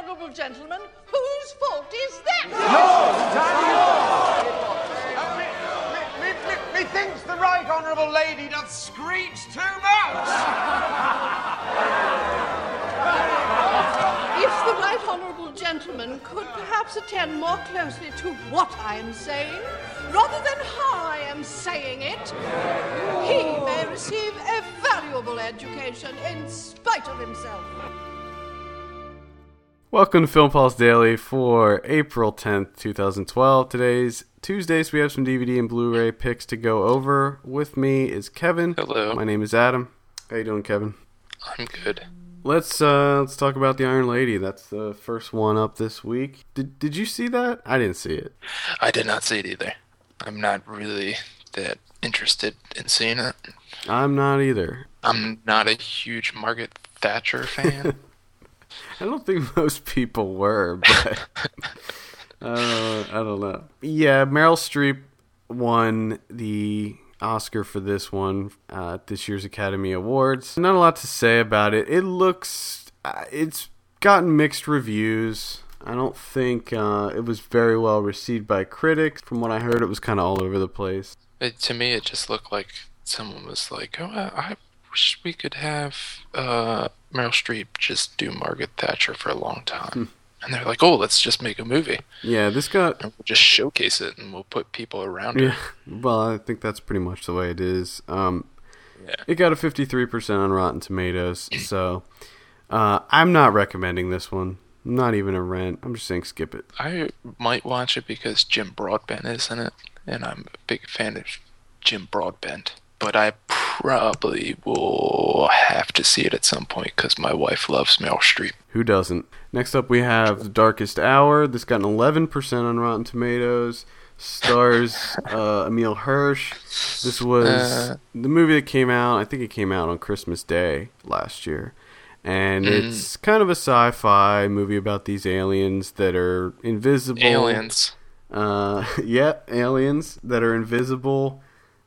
honourable gentlemen, whose fault is that? Me, me, me, methinks the right honourable lady doth screech too much. If the right honourable gentleman could perhaps attend more closely to what I am saying, rather than how I am saying it, he may receive a valuable education in spite of himself. Welcome to Film Pulse Daily for April 10th, 2012. Today's Tuesday, so we have some DVD and Blu-ray picks to go over. With me is Kevin. Hello. My name is Adam. How you doing, Kevin? I'm good. Let's uh let's talk about the Iron Lady. That's the first one up this week. Did did you see that? I didn't see it. I did not see it either. I'm not really that interested in seeing it. I'm not either. I'm not a huge Margaret Thatcher fan. I don't think most people were, but know. I don't know. Yeah, Meryl Streep won the Oscar for this one uh, at this year's Academy Awards. Not a lot to say about it. It looks, uh, it's gotten mixed reviews. I don't think uh, it was very well received by critics. From what I heard, it was kind of all over the place. it, to me, it just looked like someone was like, "Oh, I wish we could have uh, Meryl Streep just do Margaret Thatcher for a long time." And they're like, "Oh, let's just make a movie Yeah, this got and we'll just showcase it, and we'll put people around Yeah, it." well, I think that's pretty much the way it is. Um, Yeah. It got a 53% on Rotten Tomatoes, so uh, I'm not recommending this one. Not even a rent. I'm just saying skip it. I might watch it because Jim Broadbent is in it, and I'm a big fan of Jim Broadbent. But I probably will have to see it at some point because my wife loves Meryl Streep. Who doesn't? Next up, we have The Darkest Hour. This got an 11% on Rotten Tomatoes. Stars uh, Emile Hirsch. This was Uh. the movie that came out. I think it came out on Christmas Day last year. And it's kind of a sci fi movie about these aliens that are invisible. Aliens. Uh, yeah, aliens that are invisible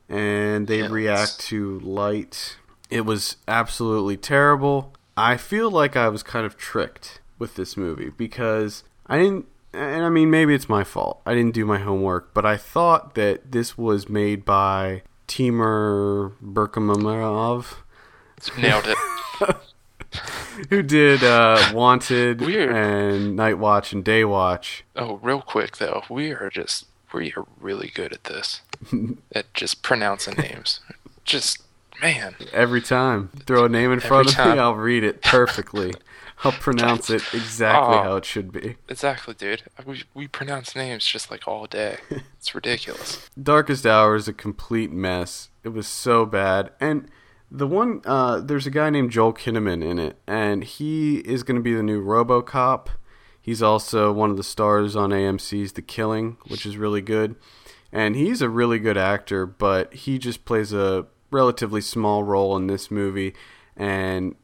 and they Yes. react to light. It was absolutely terrible. I feel like I was kind of tricked with this movie because I didn't, and I mean, maybe it's my fault. I didn't do my homework, but I thought that this was made by Timur Berkamarov, Nailed it. who did uh, Wanted Weird. and Night Watch and Day Watch. Oh, real quick though, we are just we are really good at this. at just pronouncing names. Just man. Every time. Throw a name in front of me. I'll read it perfectly. I'll pronounce it exactly Oh. how it should be. Exactly, dude. We we pronounce names just like all day. It's ridiculous. Darkest Hour is a complete mess. It was so bad. And the one, uh, there's a guy named Joel Kinnaman in it, and he is going to be the new Robocop. He's also one of the stars on AMC's The Killing, which is really good. And he's a really good actor, but he just plays a relatively small role in this movie. And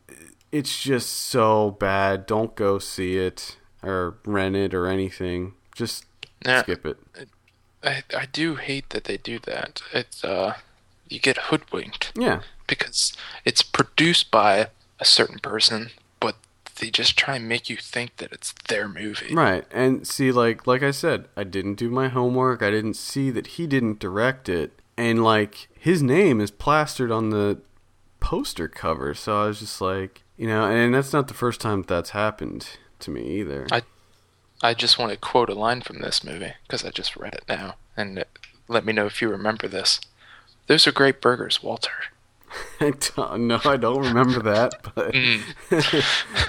it's just so bad. Don't go see it or rent it or anything. Just Yeah. skip it. I I do hate that they do that. It's uh you get hoodwinked Yeah. because it's produced by a certain person, but they just try and make you think that it's their movie. Right. And see like like I said, I didn't do my homework. I didn't see that he didn't direct it. And like his name is plastered on the poster cover. So I was just like, you know, and that's not the first time that's happened to me either. I I just want to quote a line from this movie because I just read it now, and let me know if you remember this. Those are great burgers, Walter. I don't, no, I don't remember that, but mm.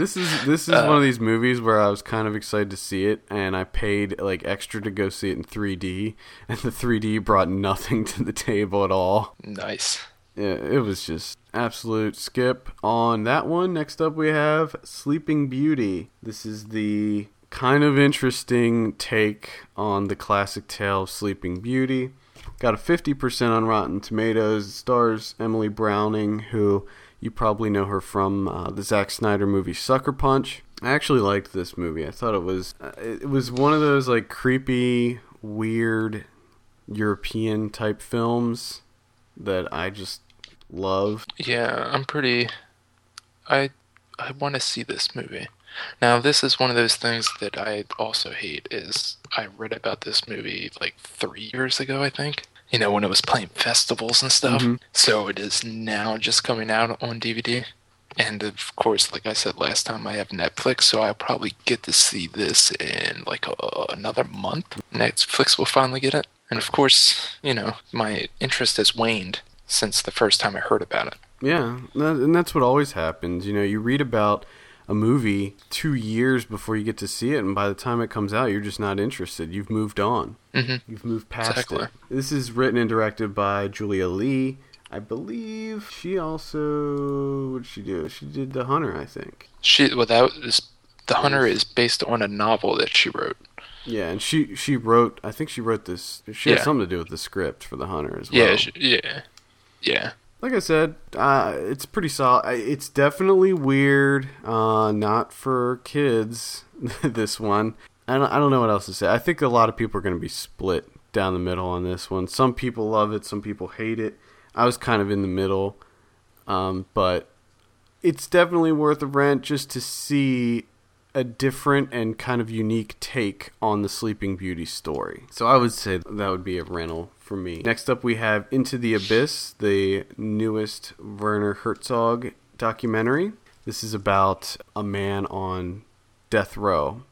this is this is one of uh, these movies where I was kind of excited to see it, and I paid like extra to go see it in 3D, and the 3D brought nothing to the table at all. Nice. Yeah, it was just absolute skip on that one. Next up, we have Sleeping Beauty. This is the kind of interesting take on the classic tale of Sleeping Beauty. Got a 50% on Rotten Tomatoes. It stars Emily Browning, who you probably know her from uh, the Zack Snyder movie Sucker Punch. I actually liked this movie. I thought it was uh, it was one of those like creepy, weird European type films that I just love. Yeah, I'm pretty. I I want to see this movie. Now, this is one of those things that I also hate. Is I read about this movie like three years ago, I think. You know, when it was playing festivals and stuff. Mm-hmm. So it is now just coming out on DVD. And of course, like I said last time, I have Netflix, so I'll probably get to see this in like a, another month. Netflix will finally get it. And of course, you know, my interest has waned since the first time I heard about it. Yeah, and that's what always happens. You know, you read about a movie two years before you get to see it, and by the time it comes out, you're just not interested. You've moved on. hmm You've moved past Exactly. it. This is written and directed by Julia Leigh. I believe she also what did she do? She did The Hunter, I think. She, well, that is, The Hunter is based on a novel that she wrote. Yeah, and she she wrote. I think she wrote this. She had Yeah. something to do with the script for The Hunter as well. Yeah, she, yeah, yeah. Like I said, uh, it's pretty solid. It's definitely weird. Uh, not for kids. this one. I don't, I don't know what else to say. I think a lot of people are going to be split down the middle on this one. Some people love it. Some people hate it. I was kind of in the middle, um, but it's definitely worth a rent just to see a different and kind of unique take on the Sleeping Beauty story. So I would say that would be a rental for me. Next up, we have Into the Abyss, the newest Werner Herzog documentary. This is about a man on death row,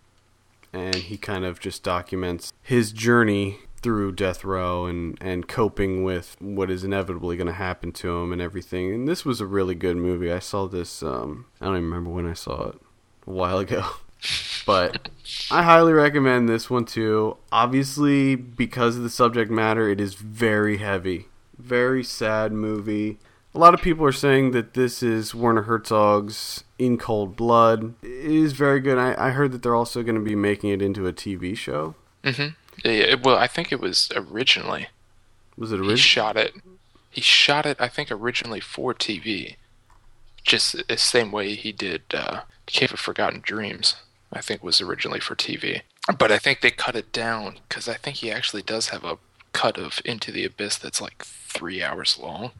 and he kind of just documents his journey through death row and, and coping with what is inevitably going to happen to him and everything. And this was a really good movie. I saw this, um, I don't even remember when I saw it, a while ago. But I highly recommend this one too. Obviously, because of the subject matter, it is very heavy. Very sad movie. A lot of people are saying that this is Werner Herzog's In Cold Blood. It is very good. I, I heard that they're also going to be making it into a TV show. Mm-hmm. Yeah, yeah. Well, I think it was originally. Was it originally? He shot it. He shot it, I think, originally for TV. Just the same way he did uh, Cave of Forgotten Dreams. I think was originally for TV, but I think they cut it down because I think he actually does have a cut of Into the Abyss that's like three hours long,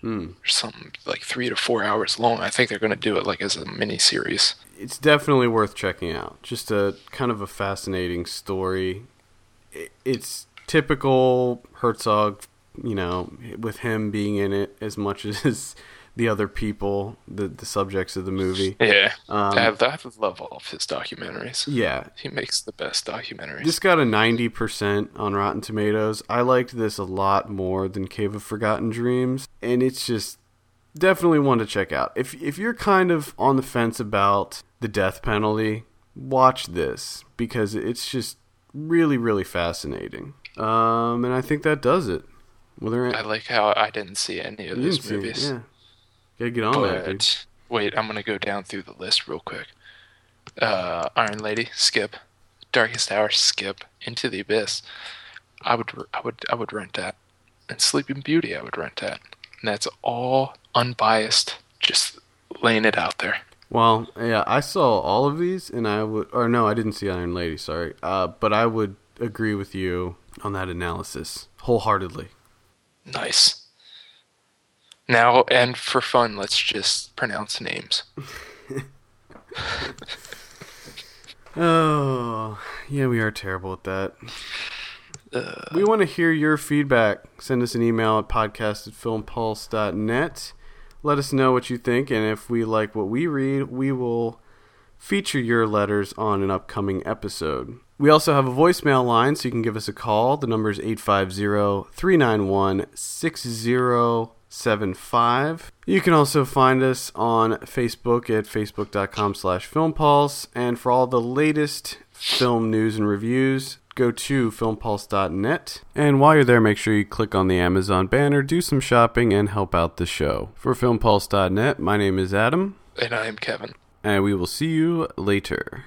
Hmm. or something like three to four hours long. I think they're going to do it like as a mini series. It's definitely worth checking out. Just a kind of a fascinating story. It's typical Herzog, you know, with him being in it as much as the other people, the the subjects of the movie. Yeah, Um, I, I love all of his documentaries. Yeah, He makes the best documentaries. This got a 90% on Rotten Tomatoes. I liked this a lot more than Cave of Forgotten Dreams, and it's just definitely one to check out. If if you're kind of on the fence about the death penalty, watch this because it's just really really fascinating. Um and I think that does it. Well, there I like how I didn't see any of these those it, movies. Yeah. Got to get on that, dude. Wait, I'm gonna go down through the list real quick. Uh, Iron Lady, skip. Darkest Hour, skip. Into the Abyss. I would, I would, I would rent that. And Sleeping Beauty, I would rent that. And that's all unbiased, just laying it out there. Well, yeah, I saw all of these, and I would, or no, I didn't see Iron Lady. Sorry, uh, but I would agree with you on that analysis wholeheartedly. Nice. Now, and for fun, let's just pronounce names. Oh, yeah, we are terrible at that. Uh, We want to hear your feedback. Send us an email at podcast at filmpulse.net. Let us know what you think, and if we like what we read, we will feature your letters on an upcoming episode. We also have a voicemail line, so you can give us a call. The number is 850 391 6075. You can also find us on Facebook at facebook.com slash filmpulse. And for all the latest film news and reviews, go to filmpulse.net. And while you're there, make sure you click on the Amazon banner, do some shopping, and help out the show. For filmpulse.net, my name is Adam, and I am Kevin. and we will see you later.